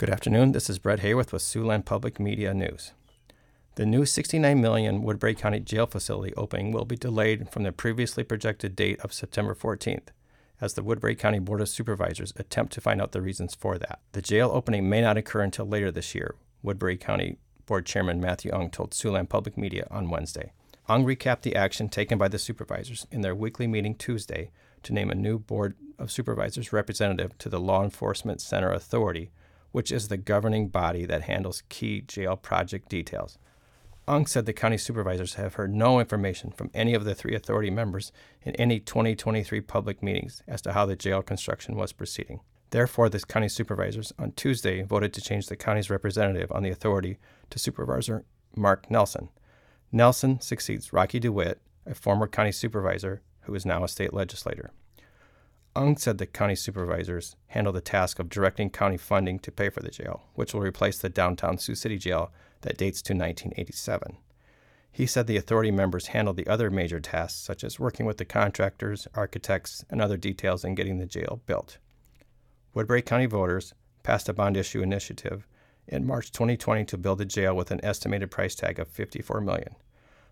Good afternoon. This is Bret Hayworth with Siouxland Public Media News. The new 69 million Woodbury County Jail facility opening will be delayed from the previously projected date of September 14th, as the Woodbury County Board of Supervisors attempt to find out the reasons for that. The jail opening may not occur until later this year, Woodbury County Board Chairman Matthew Ung told Siouxland Public Media on Wednesday. Ung recapped the action taken by the supervisors in their weekly meeting Tuesday to name a new Board of Supervisors representative to the Law Enforcement Center Authority, which is the governing body that handles key jail project details. Ung said the county supervisors have heard no information from any of the three authority members in any 2023 public meetings as to how the jail construction was proceeding. Therefore, the county supervisors on Tuesday voted to change the county's representative on the authority to Supervisor Mark Nelson. Nelson succeeds Rocky DeWitt, a former county supervisor who is now a state legislator. Ung said the county supervisors handle the task of directing county funding to pay for the jail, which will replace the downtown Sioux City jail that dates to 1987. He said the authority members handled the other major tasks, such as working with the contractors, architects, and other details in getting the jail built. Woodbury County voters passed a bond issue initiative in March 2020 to build a jail with an estimated price tag of 54 million.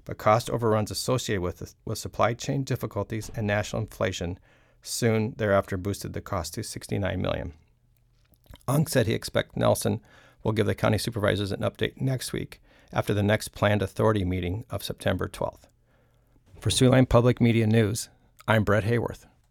But cost overruns associated with, with supply chain difficulties and national inflation soon thereafter boosted the cost to 69 million. Ung said he expects Nelson will give the county supervisors an update next week after the next planned authority meeting of September 12th. For Siouxland Public Media News, I'm Bret Hayworth.